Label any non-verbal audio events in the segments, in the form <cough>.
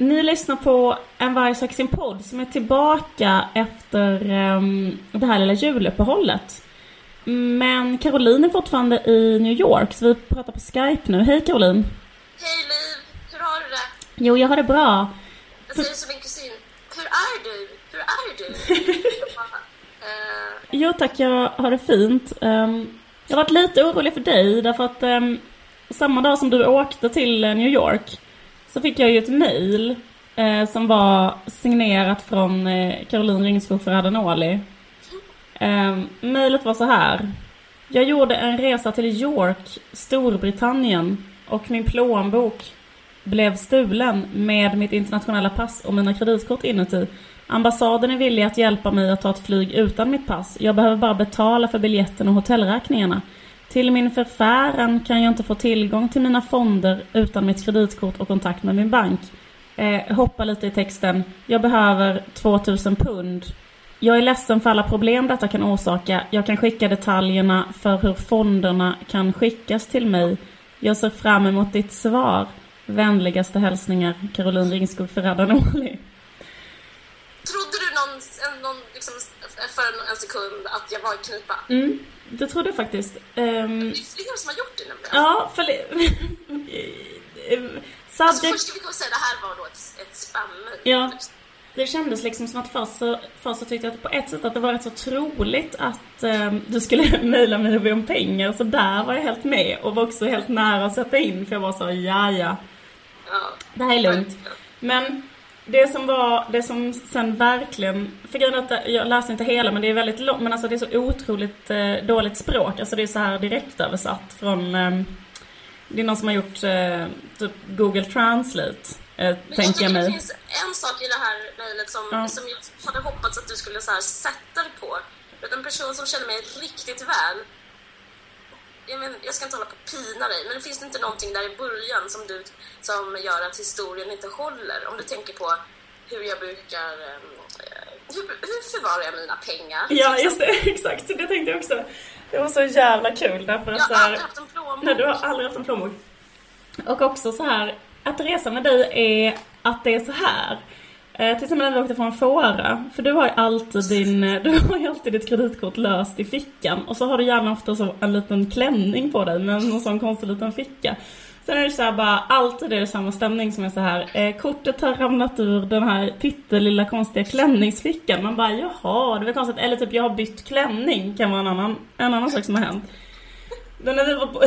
Ni lyssnar på En varg söker sin podd som är tillbaka efter um, det här lilla juluppehållet. Men Caroline är fortfarande i New York så vi pratar på Skype nu. Hej Caroline! Hej Liv! Hur har du det? Jo, jag har det bra. Jag säger som min kusin. Hur är du? Hur är du? uh... <laughs> Jo tack, jag har det fint. Um, jag har varit lite orolig för dig därför att um, samma dag som du åkte till New York så fick jag ju ett mail eh, som var signerat från eh, Caroline Ringskog Ferradanoli. Eh, mailet var så här. Jag gjorde en resa till York, Storbritannien och min plånbok blev stulen med mitt internationella pass och mina kreditkort inuti. Ambassaden är villig att hjälpa mig att ta ett flyg utan mitt pass. Jag behöver bara betala för biljetten och hotellräkningarna. Till min förfäran kan jag inte få tillgång till mina fonder utan mitt kreditkort och kontakt med min bank. Eh, hoppa lite i texten. Jag behöver 2000 pund. Jag är ledsen för alla problem detta kan orsaka. Jag kan skicka detaljerna för hur fonderna kan skickas till mig. Jag ser fram emot ditt svar. Vänligaste hälsningar Caroline Ringskog Ferradanoli. Trodde du någon, någon liksom, för en sekund att jag var i knipa? Mm, det trodde jag faktiskt. Um, det är fler som har gjort det nämligen. Ja, för... <laughs> Alltså först ska vi säga att det här var då ett, ett spam Ja. Det kändes liksom som att först så, först så tyckte jag på ett sätt att det var rätt så troligt att um, du skulle <laughs> mejla mig och be om pengar. Så där var jag helt med och var också helt nära att sätta in för jag var så, ja ja. Ja. Det här är lugnt. Men det som var, det som sen verkligen, för grejen att jag läste inte hela men det är väldigt långt, men alltså det är så otroligt eh, dåligt språk. Alltså det är så här direktöversatt från, eh, det är någon som har gjort eh, typ Google Translate. Eh, Men jag jag tycker det mig. finns en sak i det här mejlet som, Ja. som jag hade hoppats att du skulle så här sätta dig på. En person som känner mig riktigt väl, jag, men, jag ska inte hålla på och pina dig, men det finns inte någonting där i början som, du, som gör att historien inte håller? Om du tänker på hur jag brukar, ehm, eh, hur, hur förvarar jag mina pengar? Ja, just det. <laughs> Exakt. Det tänkte jag också. Det var så jävla kul därför Jag att så har aldrig haft en plånbok. Nej, du har aldrig haft en plånbok. Och också så här, att resa med dig är att det är så här. Eh, till exempel när vi åkte från Fåra, för du har ju alltid din, <laughs> du har ju alltid ditt kreditkort löst i fickan och så har du gärna ofta så en liten klänning på dig med någon sån konstig liten ficka. Sen är det så här bara, alltid är det samma stämning som är så här. Eh, kortet har ramlat ur den här pyttelilla konstiga klänningsfickan. Man bara, jaha, det var konstigt. Eller typ, jag har bytt klänning, kan vara en annan, en annan sak som har hänt. Men när vi var på,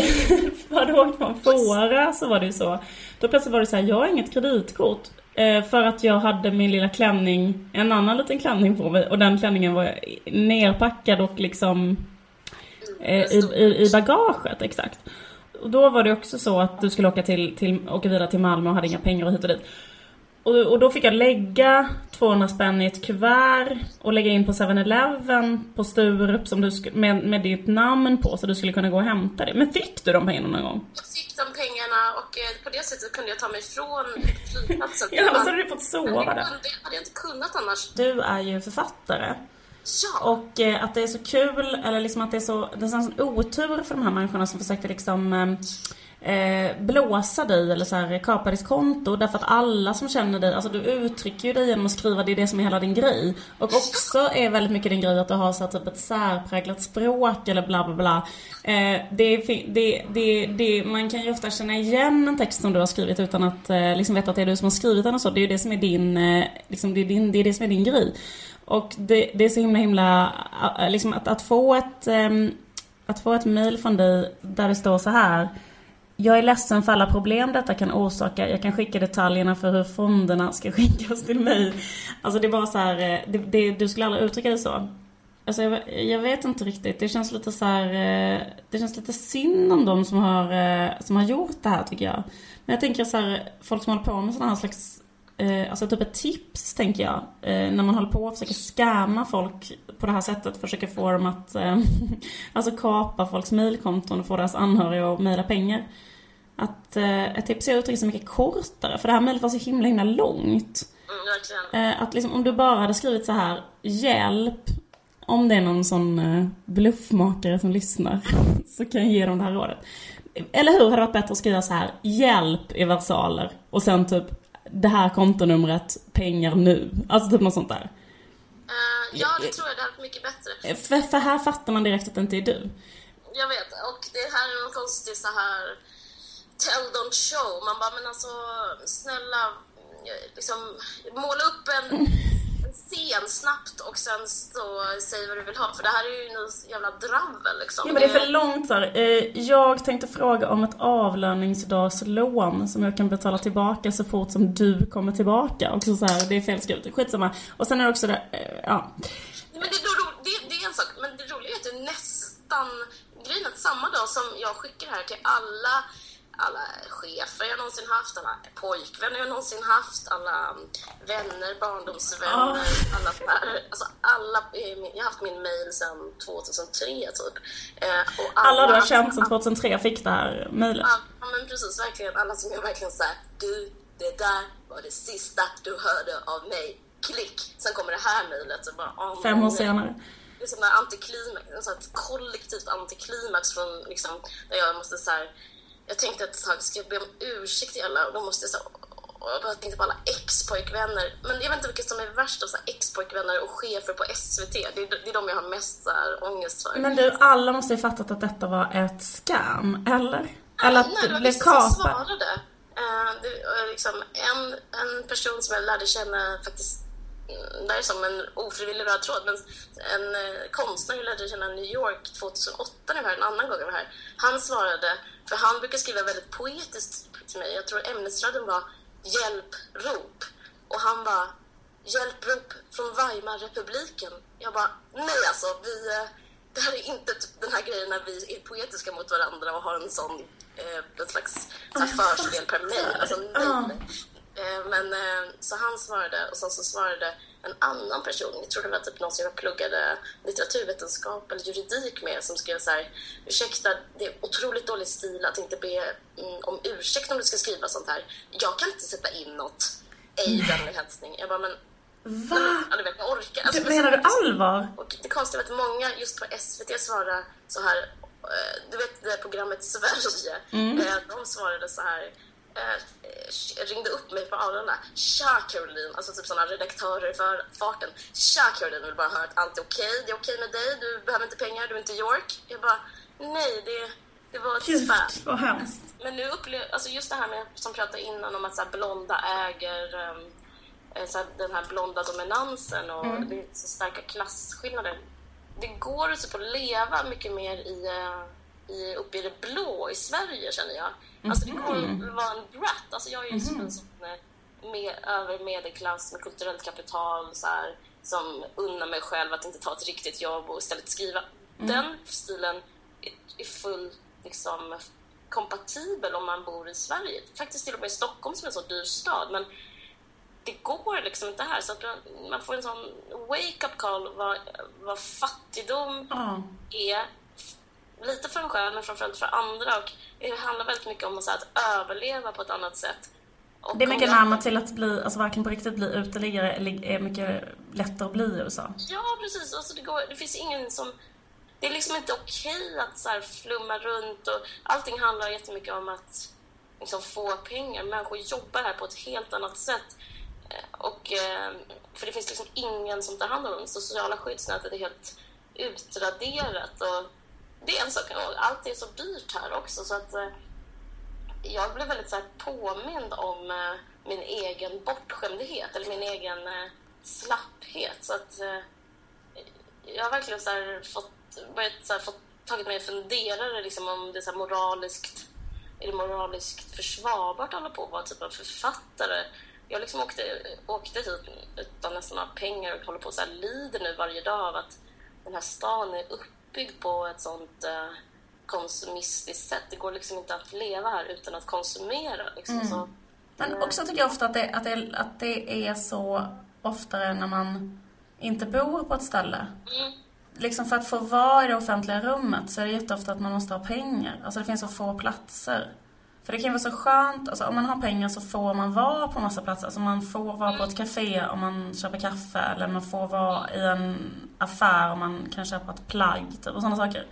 <laughs> hade åkt från Fåra så var det ju så. Då plötsligt var det så här, jag har inget kreditkort. Eh, för att jag hade min lilla klänning, en annan liten klänning på mig. Och den klänningen var nerpackad och liksom eh, i, i, i bagaget, exakt. Och då var det också så att du skulle åka, till, till, åka vidare till Malmö och hade inga pengar och hit och dit. Och, och då fick jag lägga 200 spänn i ett kuvert och lägga in på 7-Eleven på Sturup som du med, med ditt namn på så du skulle kunna gå och hämta det. Men fick du de pengarna någon gång? Jag fick de pengarna och eh, på det sättet kunde jag ta mig från flygplatsen. <laughs> Ja, annars hade du fått sova det där. kunde, hade jag inte kunnat annars. Du är ju författare. Ja. Och eh, att det är så kul, eller liksom att det är så, det är sån otur för de här människorna som försökte liksom eh, eh, blåsa dig eller så här, kapa ditt konto. Därför att alla som känner dig, alltså du uttrycker ju dig genom att skriva, det är det som är hela din grej. Och också är väldigt mycket din grej att du har så här, typ ett särpräglat språk eller bla bla bla. Eh, det, det, det, det, man kan ju ofta känna igen en text som du har skrivit utan att eh, liksom veta att det är du som har skrivit den och så. Det är ju det som är din, eh, liksom, det är din, det är det som är din grej. Och det, det är så himla himla, eh, liksom att, att få ett, ehm, att få ett mail från dig där det står så här. Jag är ledsen för alla problem detta kan orsaka. Jag kan skicka detaljerna för hur fonderna ska <laughs> skickas till mig. Alltså det är bara så här, eh, det, det, du skulle aldrig uttrycka det så. Alltså jag, jag vet inte riktigt. Det känns lite så här, eh, det känns lite synd om de som har, eh, som har gjort det här tycker jag. Men jag tänker så här, folk som håller på med sådana här slags alltså typ ett tips tänker jag, när man håller på och försöker scamma folk på det här sättet, försöker få dem att, eh, <laughs> alltså kapa folks mailkonton och få deras anhöriga att mejla pengar. Att eh, ett tips är att uttrycka sig mycket kortare, för det här mejlet var så himla himla långt. Mm. Eh, att liksom om du bara hade skrivit så här, hjälp, om det är någon sån eh, bluffmakare som lyssnar, <laughs> så kan jag ge dem det här rådet. Eller hur hade det varit bättre att skriva så här, hjälp i versaler, och sen typ det här kontonumret, pengar nu. Alltså typ något sånt där. Eh, ja, det tror jag. Det hade varit mycket bättre. Eh, För, för här fattar man direkt att det inte är du. Jag vet, och det här är någon konstig så här tell don't show. Man bara, men alltså snälla, eh, liksom måla upp en, en <laughs> scen snabbt och sen så säg vad du vill ha. För det här är ju något jävla dravel liksom. Ja men det är för långt så här. Eh, Jag tänkte fråga om ett avlöningsdagslån som jag kan betala tillbaka så fort som du kommer tillbaka. Och så, så här, det är felskrivet, skitsamma. Och sen är det också det, eh, ja. Men det, är det, det är en sak, men det roliga är att är nästan grejen att samma dag som jag skickar det här till alla alla chefer jag någonsin haft, alla pojkvänner jag någonsin haft, alla vänner, barndomsvänner, <laughs> alla så här, alltså alla, jag har haft min mail sedan 2003 typ. Eh, och Alla du har känt sedan 2003 fick det här mejlet. Ja, men precis, verkligen. Alla som är verkligen såhär, du, det där var det sista du hörde av mig. Klick! Sen kommer det här mejlet åh, Fem år senare. Det är som en antiklimax, en sån här kollektivt antiklimax från liksom, där jag måste så här. Jag tänkte att jag ska be om ursäkt till alla och då måste jag så och jag bara tänkte på alla ex-pojkvänner. Men jag vet inte vilka som är värst av så ex-pojkvänner och chefer på SVT. Det är, det är de jag har mest så här ångest för. Men du, alla måste ju fattat att detta var ett scam, eller? Eller att det blev kapat. svarade. Eh, det liksom en, en person som jag lärde känna faktiskt, det är som en ofrivillig röd tråd, men en eh, konstnär jag lärde känna New York 2008 när jag var här, en annan gång jag var här. Han svarade, för han brukar skriva väldigt poetiskt till mig, jag tror ämnesraden var hjälprop. Och han bara, hjälprop från Weimarrepubliken. Jag bara, nej alltså, vi, eh, det här är inte typ den här grejen när vi är poetiska mot varandra och har en sån, eh, en slags så förspel per mail. Alltså, nej. Eh, men eh, så han svarade och sen så svarade en annan person, jag tror det var typ någon som jag pluggade litteraturvetenskap eller juridik med som skrev så här, ursäkta, det är otroligt dålig stil att inte be mm, om ursäkt om du ska skriva sånt här. Jag kan inte sätta in något, ej vänlig hälsning. Jag bara, men Va? Ja, du vet, jag orkar. Alltså, Du, menar du allvar? Och det konstiga var att många just på SVT svarade så här, eh, du vet det där programmet Sverige, eh, de svarade så här, eh, ringde upp mig på Arlanda. Tja Caroline, alltså typ sådana redaktörer för farten. Tja Caroline, vill bara höra att allt är okej, det är okej med dig, du behöver inte pengar, du är inte York. Jag bara, nej det, det var Gud, spam. vad hemskt. Men nu upplever, alltså just det här med, som pratade innan om att så här, blonda äger um, så här, den här blonda dominansen och det är så starka klasskillnader. Det går på att leva mycket mer i, eh, i, uppe i det blå i Sverige känner jag. Alltså det går att vara en brat. Alltså jag är ju som en sån eh, med, över medelklass med kulturellt kapital så här, som unnar mig själv att inte ta ett riktigt jobb och istället skriva. Den stilen är, full liksom kompatibel om man bor i Sverige. Faktiskt till och med i Stockholm som är en så dyr stad. Men det går liksom inte här. Så att man, får en sån wake-up call vad, vad fattigdom Ja. är. Lite för en själv, men framförallt för andra. Och det handlar väldigt mycket om att, överleva på ett annat sätt. Och Det är mycket närmare till att bli, alltså verkligen på riktigt bli uteliggare, är mycket lättare att bli i USA. Ja, precis. Alltså, det, går, det finns ingen som... Det är liksom inte okej att så flumma runt och allting handlar jättemycket om att liksom, få pengar. Människor jobbar här på ett helt annat sätt. Eh, Och, eh, för det finns liksom ingen som tar hand om dem. Det sociala skyddsnätet är helt utraderat. Och det är en sak. Och allt är så dyrt här också. Så att, eh, jag blev väldigt så här, påmind om eh, min egen bortskämdhet eller min egen eh, slapphet. Så att, eh, jag har verkligen så här fått, börjat så här fått tagit mig funderare liksom om det är så här moraliskt är det moraliskt försvarbart att hålla på att vara typ av författare? Jag liksom åkte, åkte hit utan nästan några pengar och håller på och så här lider nu varje dag av att den här stan är upp uppbyggd på ett sånt eh, konsumistiskt sätt. Det går liksom inte att leva här utan att konsumera. Liksom. Så Men också tycker jag ofta att det, att det, att det är så oftare när man inte bor på ett ställe. Mm. Liksom för att få vara i det offentliga rummet så är det jätteofta att man måste ha pengar. Alltså det finns så få platser. För det kan ju vara så skönt, alltså om man har pengar så får man vara på massa platser. Alltså man får vara på ett café om man köper kaffe eller man får vara i en affär om man kan köpa ett plagg typ och sådana saker.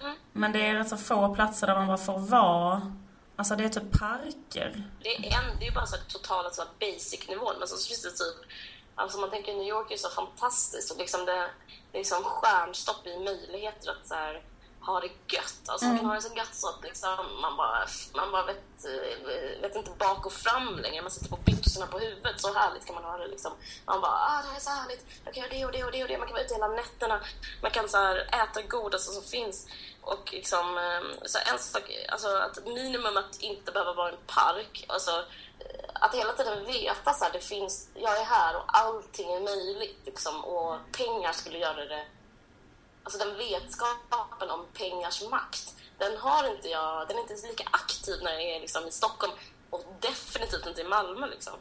Mm. Men det är rätt så få platser där man bara får vara. Alltså det är typ parker. Det är, en, det är bara så totala så här basic nivån men så finns det typ Alltså man tänker New York är så fantastiskt och liksom det, det är liksom stjärnstopp i möjligheter att så här, ha det gött. Alltså man kan ha det så gött så att liksom man bara, man bara vet, eh, vet inte bak och fram längre. Man sitter på byxorna på huvudet. Så härligt kan man ha det liksom. Man bara, ah det här är så härligt. Jag kan göra det och det och det och det. Man kan vara ute hela nätterna. Man kan så här, äta godaste som finns. Och liksom, eh, så en sak, alltså att minimum att inte behöva vara en park. Alltså, eh, att hela tiden veta så här, det finns, jag är här och allting är möjligt liksom, och pengar skulle göra det Alltså den vetskapen om pengars makt, den har inte jag, den är inte lika aktiv när jag är liksom i Stockholm och definitivt inte i Malmö liksom.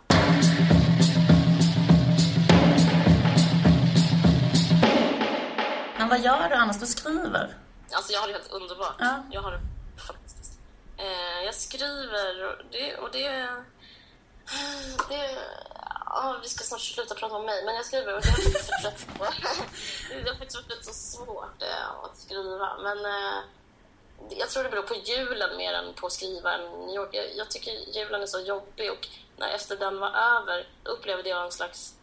Men vad gör du annars? Du skriver? Alltså jag har det helt underbart. Ja. Jag har det fantastiskt. Eh, jag skriver och det... Och det, det ja, vi ska snart sluta prata om mig, men jag skriver och det har <laughs> faktiskt varit så svårt eh, att skriva. Men eh, jag tror det beror på julen mer än på att skriva en New York. Jag, jag tycker julen är så jobbig och när efter den var över upplevde jag en slags...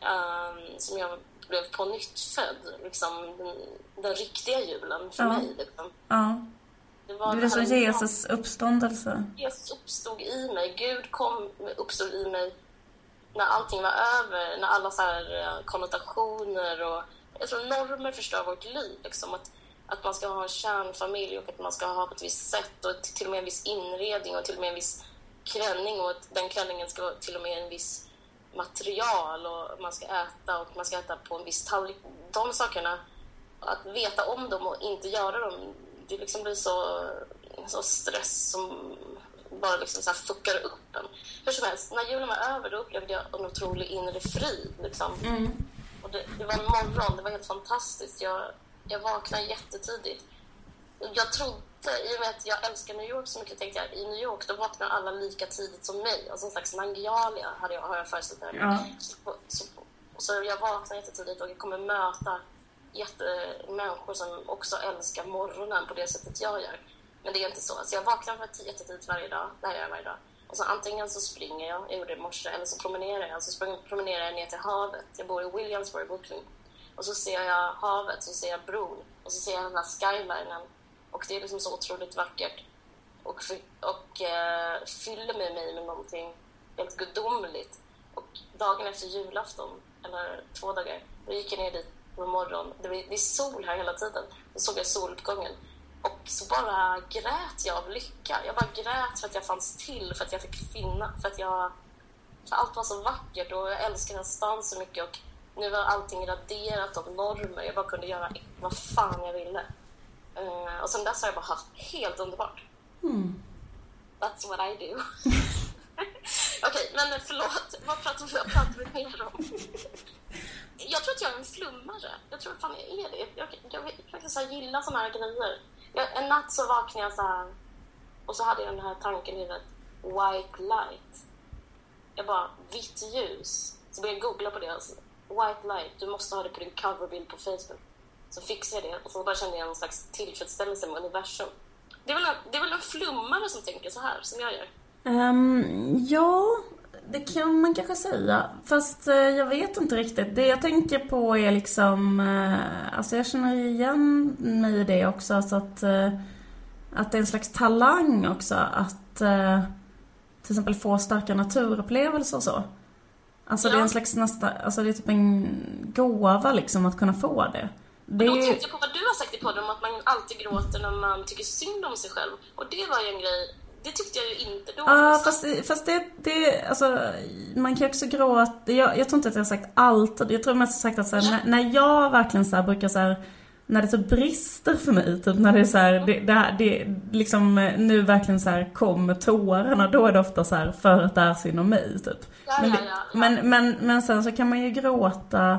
ehm, som jag blev på nytt född. Liksom, den, den riktiga julen för Ja. mig. Liksom. Ja. Det var Det är som Jesus uppståndelse. Jesus uppstod i mig. Gud kom, uppstod i mig när allting var över. När alla så här eh, konnotationer och jag tror normer förstör vårt liv. Liksom. Att, att man ska ha en kärnfamilj och att man ska ha på ett visst sätt och till och med en viss inredning och till och med en viss klänning och att den klänningen ska vara till och med en viss material och man ska äta och man ska äta på en viss tallrik. De sakerna, att veta om dem och inte göra dem, det liksom blir så, så stress som bara liksom så här fuckar upp en. Hur som helst, när julen var över då upplevde jag en otrolig inre frid. Liksom. Och det, det var en morgon, det var helt fantastiskt. Jag, jag vaknade jättetidigt. Jag trodde, i och med att jag älskar New York så mycket, tänkte jag i New York då vaknar alla lika tidigt som mig. Alltså en slags Nangialia hade jag, har jag föreställt mig. Ja. Så, så, så jag vaknar jättetidigt och jag kommer möta jättemänniskor som också älskar morgonen på det sättet jag gör. Men det är inte så. Så jag vaknar för jättetidigt varje dag. Det här gör jag varje dag. Och så antingen så springer jag, jag gjorde det i morse, eller så promenerar jag. Alltså, så promenerar jag ner till havet. Jag bor i Williamsburg, Brooklyn. Och så ser jag havet, så ser jag bron och så ser jag den här skylinen. Och det är liksom så otroligt vackert. Och, och eh, fyller med mig med någonting helt gudomligt. Och dagen efter julafton, eller två dagar, då gick jag ner dit på morgonen. Det, det är sol här hela tiden. Då såg jag soluppgången. Och så bara grät jag av lycka. Jag bara grät för att jag fanns till, för att jag fick finna, för att jag... För allt var så vackert och jag älskar den stan så mycket och nu var allting raderat av normer. Jag bara kunde göra vad fan jag ville. Eh, och sen dess har jag bara haft helt underbart. That's what I do. <laughs> Okej, men förlåt. Vad pratar vi, vad pratar vi mer om? Jag tror att jag är en flummare. Jag tror fan jag är det. Jag, jag, jag faktiskt så här gillar såna här grejer. En natt så vaknade jag så här och så hade jag den här tanken i huvudet. White light. Jag bara, vitt ljus. Så började jag googla på det. Alltså. White light, du måste ha det på din coverbild på Facebook. Så fixade jag det och så bara kände jag någon slags tillfredsställelse med universum. Det är, väl en, det är väl en flummare som tänker så här, som jag gör. Um, ja, det kan man kanske säga. Fast eh, jag vet inte riktigt. Det jag tänker på är liksom... eh, alltså jag känner igen mig i det också. Alltså att, eh, att det är en slags talang också att till exempel få starka naturupplevelser och så. Alltså det är Ja. en slags nästa... Alltså det är typ en gåva liksom att kunna få det. Det Då tänkte jag på vad du har sagt i podden om att man alltid gråter när man tycker synd om sig själv. Och det var ju en grej, det tyckte jag ju inte då. Ja, fast, det- fast det, det, alltså, man kan ju också gråta, jag, jag tror inte att jag har sagt allt, jag tror mest sagt att så här, när, när jag verkligen så här, brukar så här, när det så brister för mig, typ när det är så här, det, det, här, det liksom nu verkligen så här kommer tårarna, då är det ofta så här för att det är synd om mig, typ. Ja, Men, det- ja, ja. men, men, men sen så kan man ju gråta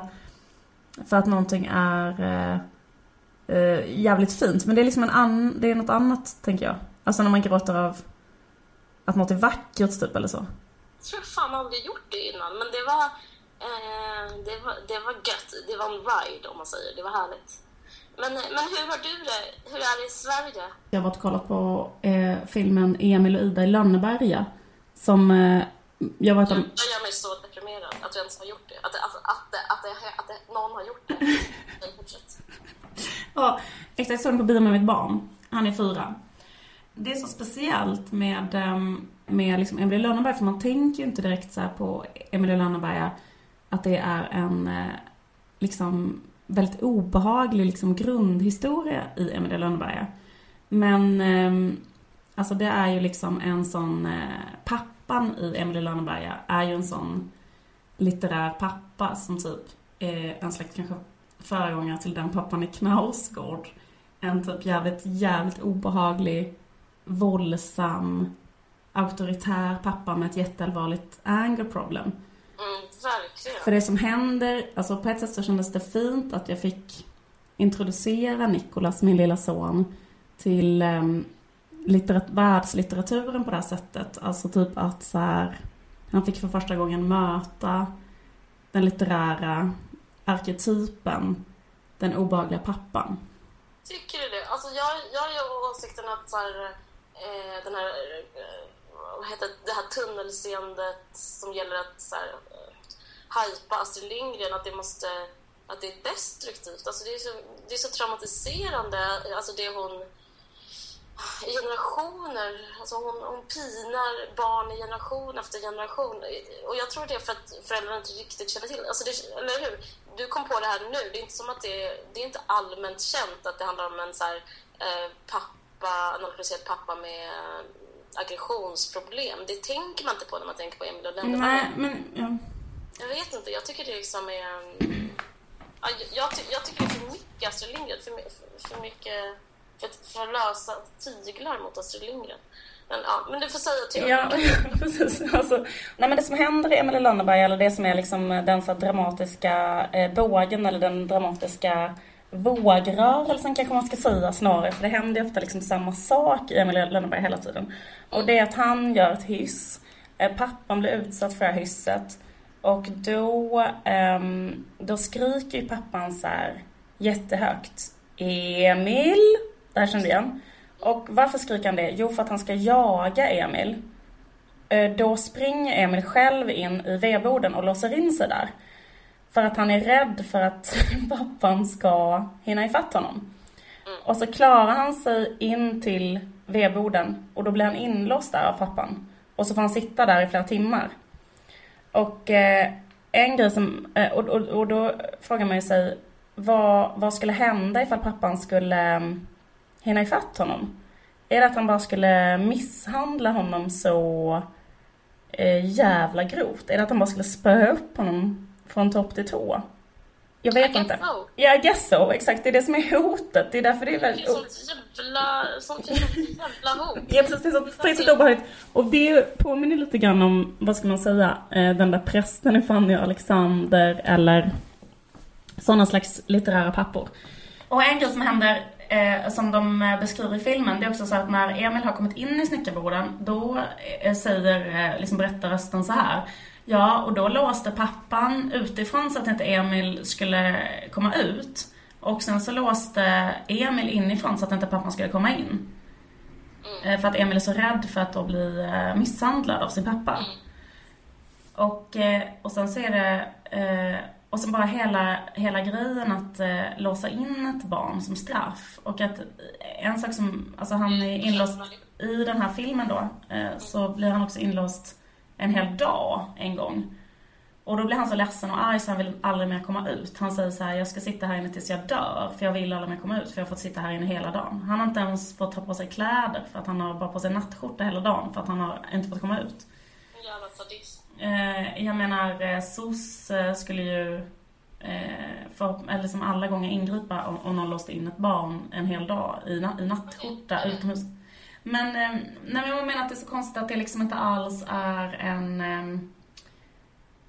för att någonting är eh, eh, jävligt fint. Men det är liksom en an, det är något annat, tänker jag. Alltså när man gråter av att något är vackert, typ, eller så. Jag tror jag fan aldrig gjort det innan, men det var, eh, det var, det var gött. Det var en ride om man säger. Det var härligt. Men, men hur har du det? Hur är det i Sverige? Jag har varit och kollat på eh, filmen Emil och Ida i Lönneberga. Som eh, jag var Jag, jag gör mig så deprimerad att du ens har gjort det. Att, att, att, att, att, det- någon har gjort det. <laughs> Ja, exakt. Jag såg den på bio med mitt barn. Han är fyra. Det är så speciellt med, ehm, med liksom Emilie Lönneberg, för man tänker ju inte direkt så här på Emilie Lönneberga att det är en eh, liksom väldigt obehaglig liksom grundhistoria i Emilie Lönneberga. Men ehm, alltså det är ju liksom en sån, eh, pappan i Emilie Lönneberga är ju en sån litterär pappa som typ är en slags kanske föregångare till den pappan i Knausgård. En typ jävligt, jävligt obehaglig, våldsam, auktoritär pappa med ett jätteallvarligt anger problem. Mm, verkligen. För det som händer, alltså på ett sätt så kändes det fint att jag fick introducera Nikolas, min lilla son, till um, litterat- världslitteraturen på det här sättet. Alltså typ att så här, han fick för första gången möta den litterära arketypen, den obehagliga pappan. Tycker du det? Alltså jag, jag ju åsikten att så här, eh, den här, eh, vad heter det, här tunnelseendet som gäller att så här, eh, hypa Astrid Lindgren, att det måste att det är destruktivt. Alltså det, är så, det är så traumatiserande, alltså det hon i generationer, alltså hon, hon pinar barn i generation efter generation. Och jag tror det är för att föräldrarna inte riktigt känner till alltså det. Eller hur? Du kom på det här nu. Det är inte som att det det är inte allmänt känt att det handlar om en så här, eh, pappa, en alkoholiserad pappa med eh, aggressionsproblem. Det tänker man inte på när man tänker på Emil och Lönneberg. Nej, men ja. Jag vet inte, jag tycker det liksom är... Ja, jag, ty- jag tycker det är för mycket Astrid Lindgren, för, för, för mycket... För, för lösa tyglar mot Astrid Lindgren. Men, ja, men du får säga till. Ja, <laughs> precis. Alltså, nej men det som händer i Emelie Lönneberg, eller det som är liksom den så dramatiska eh, bågen eller den dramatiska vågrörelsen kanske man ska säga snarare. För det händer ju ofta liksom samma sak i Emil Lönneberg hela tiden. Och det är att han gör ett hyss. Eh, pappan blir utsatt för det här hysset. Och då, ehm, då skriker ju pappan så här jättehögt. Emil! Det här kände jag igen. Och varför skriker han det? Jo, för att han ska jaga Emil. Eh, då springer Emil själv in i vedboden och låser in sig där. För att han är rädd för att <laughs> pappan ska hinna ifatt honom. Och så klarar han sig in till vedboden och då blir han inlåst där av pappan. Och så får han sitta där i flera timmar. Och eh, en grej som, eh, och, och, och då frågar man ju sig vad, vad skulle hända ifall pappan skulle eh, hinna ifatt honom? Är det att han bara skulle misshandla honom så eh, jävla grovt? Är det att han bara skulle spöa upp honom från topp till tå? Jag vet I guess inte. so. Ja, I guess so. Exakt, det är det som är hotet. Det är därför det är Det är väldigt... sånt jävla, sånt jävla hot. Ja precis, det är så fruktansvärt obehagligt. Och det påminner lite grann om, vad ska man säga, eh, den där prästen i Fanny och Alexander eller sådana slags litterära pappor. Och en grej som händer, eh, som de eh, beskriver i filmen, det är också så att när Emil har kommit in i snickarboden, då eh, säger eh, liksom berättarrösten så här. Ja, och då låste pappan utifrån så att inte Emil skulle komma ut. Och sen så låste Emil inifrån så att inte pappan skulle komma in. Eh, För att Emil är så rädd för att då bli eh, misshandlad av sin pappa. Och, eh, och sen så är det, och sen bara hela, hela grejen att låsa in ett barn som straff. Och att en sak som, alltså han är inlåst i den här filmen då, så blir han också inlåst en hel dag en gång. Och då blir han så ledsen och arg så han vill aldrig mer komma ut. Han säger så här, jag ska sitta här inne tills jag dör för jag vill aldrig mer komma ut för jag har fått sitta här inne hela dagen. Han har inte ens fått ta på sig kläder för att han har bara på sig nattskjorta hela dagen för att han har inte fått komma ut. En jävla sadist. Eh, jag menar, eh, SOS eh, skulle ju eh, för, eller som alla gånger ingripa om, om någon låste in ett barn en hel dag i, na, i nattskjorta utomhus. Men, eh, nej, jag menar att det är så konstigt att det liksom inte alls är en eh,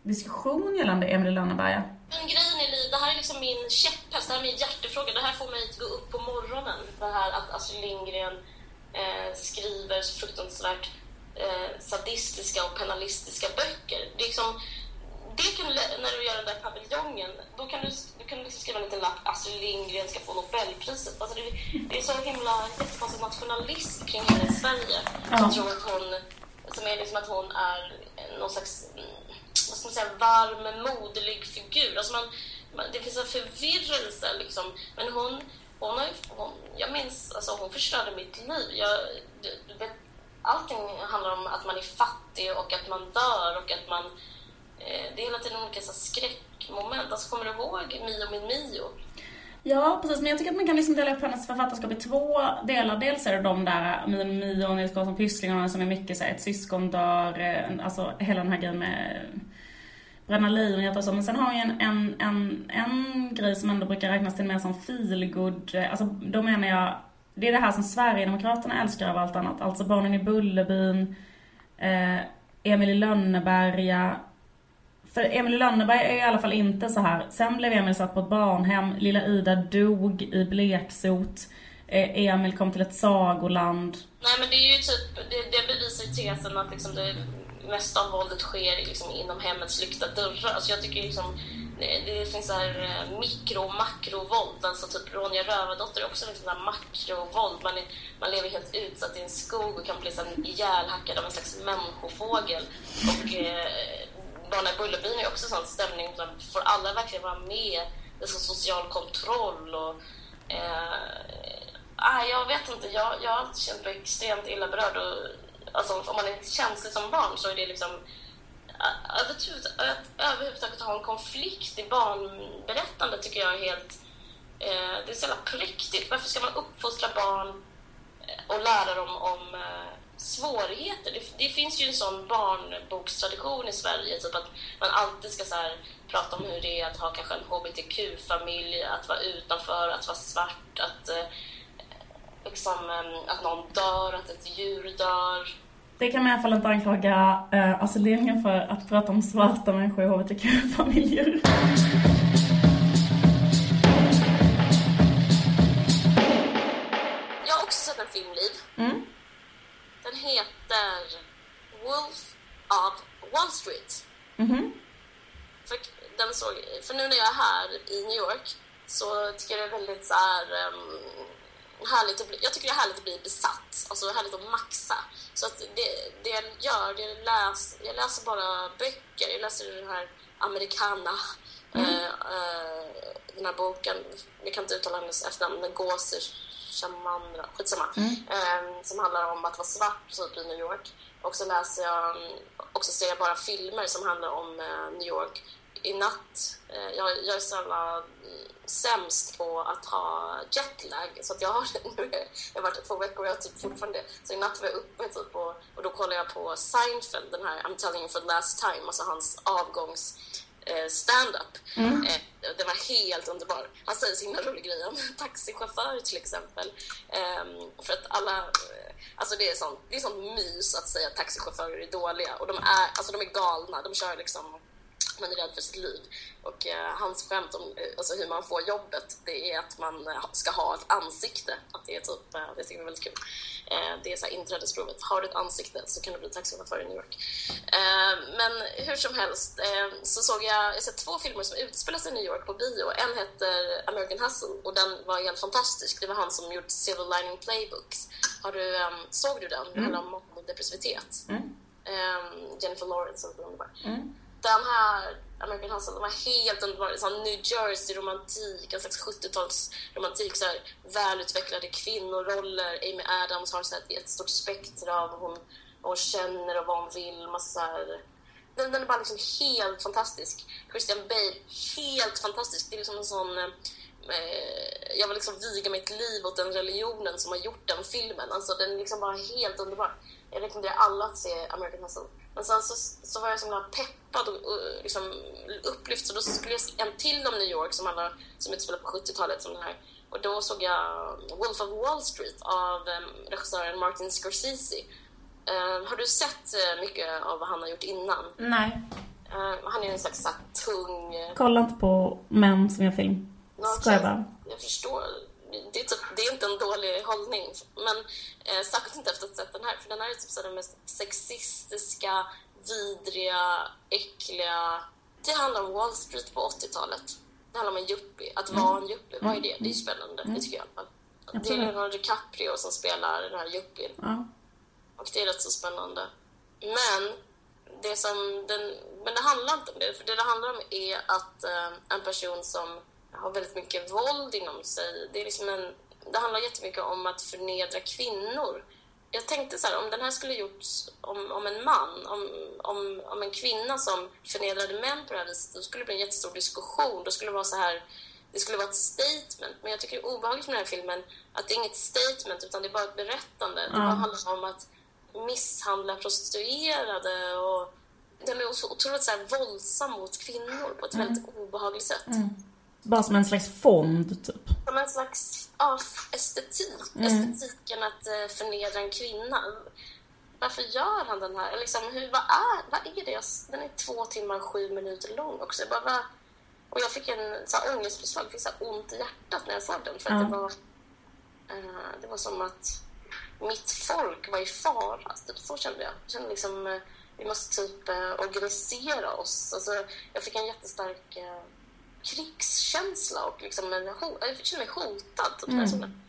diskussion gällande Emily Lönneberga. Men grejen är, Li, det här är liksom min käpphäst, det här är min hjärtefråga. Det här får mig att gå upp på morgonen. Det här att Astrid Lindgren eh, skriver så fruktansvärt eh, sadistiska och penalistiska böcker. Det är liksom, det kan, när du gör den där paviljongen, då kan du, du kan liksom skriva en liten lapp Astrid Lindgren ska få Nobelpriset. Alltså det, det är så himla jättekonstig nationalism kring henne i Sverige. Ja. Som tror att hon, som är liksom att hon är någon slags mm, vad ska man säga, varm, moderlig figur. Alltså man, man, det finns en förvirrelse liksom. Men hon, hon har ju, hon, jag minns, alltså hon förstörde mitt liv. Jag, du, du vet, allting handlar om att man är fattig och att man dör och att man... Eh, det är hela tiden olika så skräckmoment. Alltså kommer du ihåg Mio min Mio? Ja, precis. Men jag tycker att man kan liksom dela upp hennes författarskap i två delar. Dels är det de där Mio min Mio och Nils Karlsson Pysslingarna som är mycket så här, ett syskon dör, eh, alltså hela den här grejen med bränna lejonhjärta och så. Men sen har hon en, en, en, en grej som ändå brukar räknas till mer som feelgood. Eh, alltså då menar jag, det är det här som Sverigedemokraterna älskar av allt annat. Alltså Barnen i Bullerbyn, eh, Emil i Lönneberga. För Emil i Lönneberga är i alla fall inte så här. Sen blev Emil satt på ett barnhem, lilla Ida dog i bleksot. Eh, Emil kom till ett sagoland. Nej men det är ju typ, det, det bevisar ju tesen att liksom det mesta av våldet sker liksom inom hemmets lyckta dörrar. Alltså jag tycker liksom, det, det finns så här eh, mikro och makrovåld. Alltså typ Ronja Rövardotter är också liksom så här makrovåld. Man, är, man lever helt utsatt i en skog och kan bli så ihjälhackad av en slags människofågel. Och eh, Barnen i Bullerbyn är också sån stämning. Där får alla verkligen vara med? Det är så social kontroll och eh, ah, jag vet inte, jag, jag har alltid känt mig extremt illa berörd. Och, alltså, om man är känslig som barn så är det liksom... Eh, att, att överhuvudtaget ha en konflikt i barnberättande tycker jag är helt... Eh, det är så jävla präktigt. Varför ska man uppfostra barn eh, och lära dem om eh, svårigheter? Det, det, finns ju en sån barnbokstradition i Sverige, typ att man alltid ska så här, prata om hur det är att ha kanske en hbtq-familj, att vara utanför, att vara svart, att eh, liksom, eh, att någon dör, att ett djur dör. Det kan man i alla fall inte anklaga eh, alltså ledningen för att prata om svarta människor i hbtq-familjer. Heter Wolf of Wall Street. Mhm. För, den såg, för nu när jag är här i New York så tycker jag det är väldigt så här, um, härligt att bli, jag tycker det är härligt att bli besatt, alltså härligt att maxa. Så att det, det jag gör, det jag läser, jag läser bara böcker, jag läser den här Americana, eh, eh, den här boken, jag kan inte uttala hennes efternamn, men Gåser Chamandra, skitsamma, eh, som handlar om att vara svart typ i New York. Och så läser jag, och så ser jag bara filmer som handlar om eh, New York i natt, eh, jag, jag är så jävla mm, sämst på att ha jetlag så att jag har, <laughs> nu jag har varit två veckor och jag har typ fortfarande, så i natt var jag uppe typ och, och då kollade jag på Seinfeld, den här I'm telling you for the last time, alltså hans avgångs stand-up. Eh, den var helt underbar. Han säger så himla rolig grej om <laughs> taxichaufför till exempel. Ehm, för att alla, eh, alltså det är sånt, det är sånt mys att säga att taxichaufförer är dåliga och de är, alltså de är galna, de kör liksom man är rädd för sitt liv. Och eh, hans skämt om eh, alltså, hur man får jobbet, det är att man eh, ska ha ett ansikte. Att det är typ, eh, det tycker jag är väldigt kul. Eh, det är så här inträdesprovet. Har du ett ansikte så kan du bli taxichaufför i New York. Men hur som helst så såg jag, jag sett två filmer som utspelar sig i New York på bio. En heter American Hustle och den var helt fantastisk. Det var han som gjort Silver Lining Playbooks. Har du, ehm, såg du den? Det handlar om depressivitet. Mm. Ehm, Jennifer Lawrence och underbar. Mm. Den här American Hustle, var helt underbar. Sån New Jersey-romantik, en slags 70-talsromantik. Så här, välutvecklade kvinnoroller. Amy Adams har så här, ett stort spektra av hon, vad hon känner och vad hon vill. Massa så här, den, den är bara liksom helt fantastisk. Christian Bale, helt fantastisk. Det är liksom en sån... Eh, jag vill liksom viga mitt liv åt den religionen som har gjort den filmen. Alltså den är liksom bara helt underbar jag rekommenderar alla att se American Hustle. Men sen så, så var jag så himla peppad och, och liksom upplyft så då skulle jag se en till om New York som, alla, som utspelar på 70-talet som den här. Och då såg jag Wolf of Wall Street av um, regissören Martin Scorsese. Uh, har du sett uh, mycket av vad han har gjort innan? Nej. Uh, han är en slags så tung... Kolla inte på män som gör film. Skojar bara. Jag förstår. Det är, typ, det är inte en dålig hållning. Men eh, särskilt inte efter att ha sett den här. För den här är typ så den mest sexistiska, vidriga, äckliga... Det handlar om Wall Street på 80-talet. Det handlar om en yuppie. Att vara en yuppie. Vad är det? Det är ju spännande. Det tycker jag i alla fall. Det är Leonardo DiCaprio som spelar den här yuppien. Ja. Och det är rätt så spännande. Men det som den, men det handlar inte om det. För det det handlar om är att eh, en person som har väldigt mycket våld inom sig. Det, är liksom en, det handlar jättemycket om att förnedra kvinnor. Jag tänkte så här, om den här skulle gjorts om, om en man, om, om, om en kvinna som förnedrade män på det här viset, då skulle det bli en jättestor diskussion. Då skulle det vara så här, det skulle vara ett statement. Men jag tycker det är obehagligt med den här filmen att det är inget statement utan det är bara ett berättande. Det bara handlar om att misshandla prostituerade och den är så otroligt så här våldsam mot kvinnor på ett väldigt obehagligt sätt. Bara som en slags fond, typ. Som en slags ja, estetik. Estetiken att eh, förnedra en kvinna. Varför gör han den här? Liksom, hur, vad, är, vad är det? Jag, den är två timmar och sju minuter lång också. Jag bara, vad, och jag fick en så här. Jag fick så här, ont i hjärtat när jag såg den. För att det, var, eh, det var som att mitt folk var i fara. Typ, så kände jag. Jag kände liksom, eh, vi måste typ eh, organisera oss. Alltså, jag fick en jättestark krigskänsla och liksom en jag känner mig hotad. Typ, jag såg den.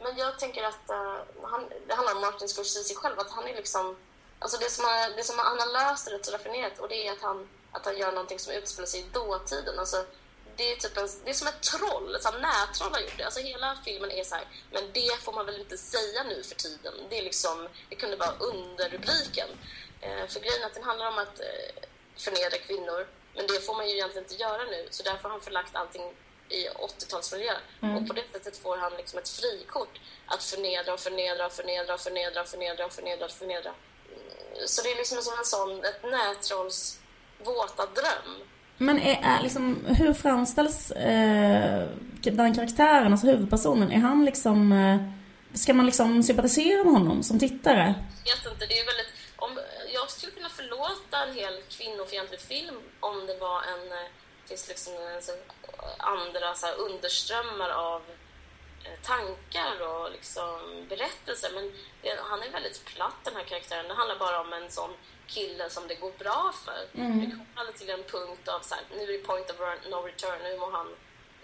Men jag tänker att eh, han, det handlar om Martin Scorsese själv, att han är liksom... Alltså det som, har, det som han har löst rätt så raffinerat och det är att han, att han gör någonting som utspelar sig i dåtiden. Alltså, det är, typ en, det är som ett troll, ett sånt nättroll har gjort det. Alltså hela filmen är så här, men det får man väl inte säga nu för tiden. Det är liksom, det kunde vara underrubriken. Eh, för grejen är att den handlar om att eh, förnedra kvinnor, men det får man ju egentligen inte göra nu. Så därför har han förlagt allting i 80-talsmiljö. Och på det sättet får han liksom ett frikort att förnedra och förnedra och förnedra och förnedra och förnedra och förnedra och förnedra. Mm, Så det är liksom som en sån, ett nättrolls våta dröm. Men är, är liksom, hur framställs eh, den karaktären, alltså huvudpersonen? Är han liksom... Eh, ska man liksom sympatisera med honom som tittare? Jag vet inte, det är väldigt... Skulle kunna förlåta en hel kvinnofientlig film om det var en... eh, finns liksom en, så, andra så här, underströmmar av eh, tankar och liksom berättelser. Men det, han är väldigt platt den här karaktären. Det handlar bara om en sån kille som det går bra för. Det kommer aldrig till en punkt av så här, nu är det point of no return, nu, må han,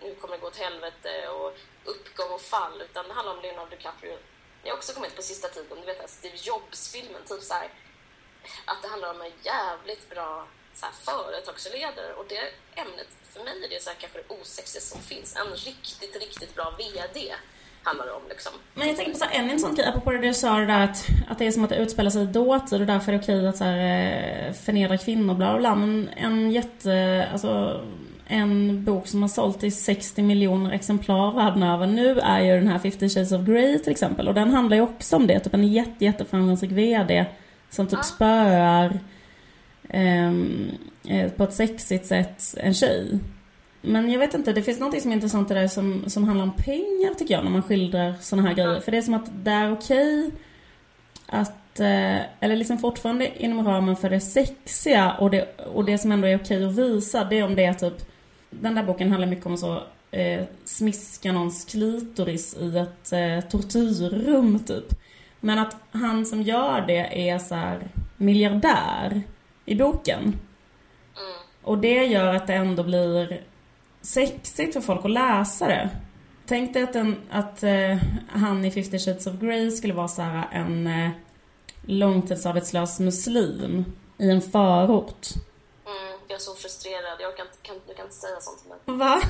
nu kommer det gå åt helvete och uppgång och fall. Utan det handlar om Leonardo DiCaprio. Jag har också kommit på sista tiden, du vet här Steve Jobs-filmen, typ så här, att det handlar om en jävligt bra så här, företagsledare. Och det ämnet, för mig är det så här, kanske det osexigaste som finns. En riktigt, riktigt bra VD handlar det om liksom. Men jag tänker på så här, en intressant grej, apropå det du sa det där att, att det är som att det utspelar sig i dåtid och därför är det okej att så här, eh, förnedra kvinnor bla bla bla. Men en jätte, alltså en bok som har sålt i 60 miljoner exemplar världen över nu är ju den här 50 Shades of Grey till exempel. Och den handlar ju också om det, typ en jätte, jätteframgångsrik VD som typ spöar ehm, eh, på ett sexigt sätt en tjej. Men jag vet inte, det finns något som är intressant i det som, som handlar om pengar tycker jag när man skildrar såna här grejer. För det är som att det är okej att, eh, eller liksom fortfarande inom ramen för det sexiga och det, och det som ändå är okej att visa, det är om det är typ, den där boken handlar mycket om så eh, smiska någons klitoris i ett eh, tortyrrum typ. Men att han som gör det är så här miljardär i boken. Och det gör att det ändå blir sexigt för folk att läsa det. Tänk dig att, den, att eh, han i 50 Shades of Grey skulle vara så här en eh, långtidsarbetslös muslim i en förort. Mm, jag är så frustrerad. Jag kan, kan, du kan inte säga sånt till mig. Va?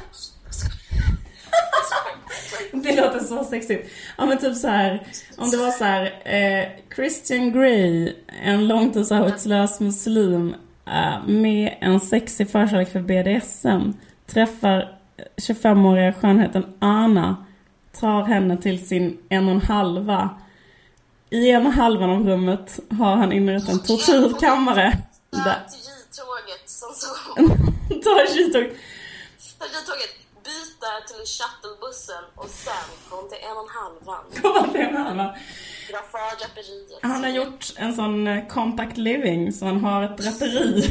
Det låter så sexigt. Ja men typ så här, om det var så här, eh, Christian Grey, en långtidsarbetslös muslim eh, med en sexig förkärlek för BDSM, träffar 25-åriga skönheten Anna, tar henne till sin en och en halva i ena halvan av rummet har han inrett en tortyrkammare. Där. Till J-tåget som så... <laughs> Ta J-tåget. Ta J-tåget, byt där till shuttlebussen och sen kom till en och en halvan. <laughs> Kom till en och en halvan. Han har gjort en sån eh, compact living så han har ett draperi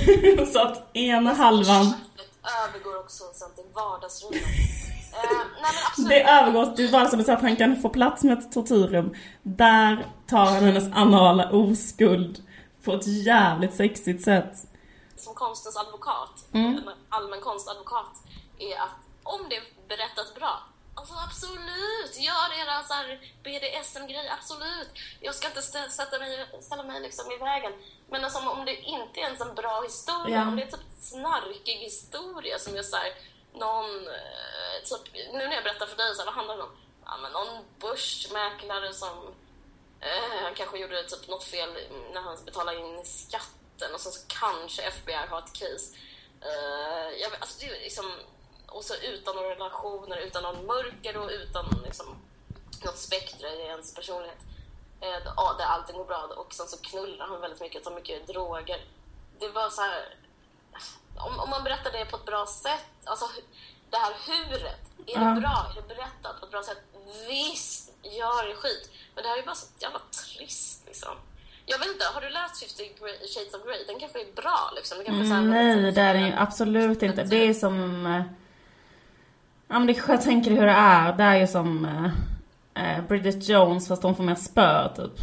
<laughs> så att ena halvan övergår också sen till vardagsrummet. Eh, nej, Det övergår till vardagsrummet så att han kan få plats med ett tortyrrum. Där tar han hennes anala oskuld på ett jävligt sexigt sätt. Som konstens advokat, Mm. allmän konstadvokat, är att om det berättas bra, alltså absolut, gör era så här BDSM-grej, absolut. Jag ska inte sätta mig, ställa mig liksom i vägen. Men alltså, om det inte är ens en bra historia, Ja. om det är typ snarkig historia som är så här, någon, eh, typ, nu när jag berättar för dig, så här, vad handlar det om? Ja, men någon börsmäklare som Eh, han kanske gjorde typ något fel när han betalade in skatten och så kanske FBI har ett case. Eh, jag, alltså det är liksom, och så utan några relationer, utan någon mörker och utan liksom, något spektra i ens personlighet. Eh, där allting går bra och sen så knullar han väldigt mycket, tar mycket droger. Det var så här, om, om man berättar det på ett bra sätt, alltså det här huret, är det bra? Är det berättat på ett bra sätt? Visst, gör det skit. Men det här är bara så jävla trist liksom. Jag vet inte, har du läst 50 Grey- Shades of Grey? Den kanske är bra liksom. Kanske är här- Nej, det är ju absolut inte. Det är som... Ja men det jag tänker hur det är. Det är ju som eh, eh Bridget Jones fast hon får mer spö typ.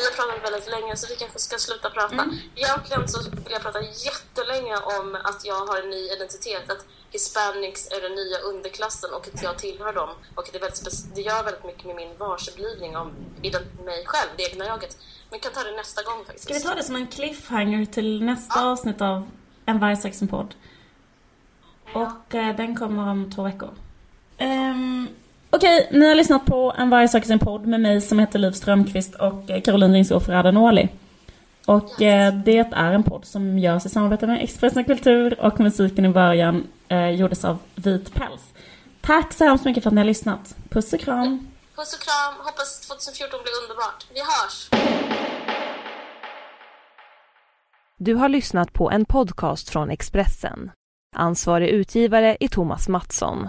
Vi har pratat väldigt länge så vi kanske ska sluta prata. Mm. Egentligen så vill jag prata jättelänge om att jag har en ny identitet. Att hispanics är den nya underklassen och att jag tillhör dem. Och det, är väldigt det gör väldigt mycket med min varseblivning om mig själv, det egna jaget. Men vi kan ta det nästa gång faktiskt. Ska vi ta det som en cliffhanger till nästa avsnitt av En vargsexen-podd? Och eh, den kommer om två veckor. Ehm, Okej, ni har lyssnat på En vargsexen-podd med mig som heter Liv Strömqvist och eh, Caroline Ringshoff Radanoli. Och eh, det är en podd som görs i samarbete med Expressen Kultur och musiken i början eh, gjordes av Vit Päls. Tack så hemskt mycket för att ni har lyssnat. Puss och kram! Puss och kram, hoppas 2014 blir underbart. Vi hörs! Du har lyssnat på en podcast från Expressen. Ansvarig utgivare är Thomas Mattsson.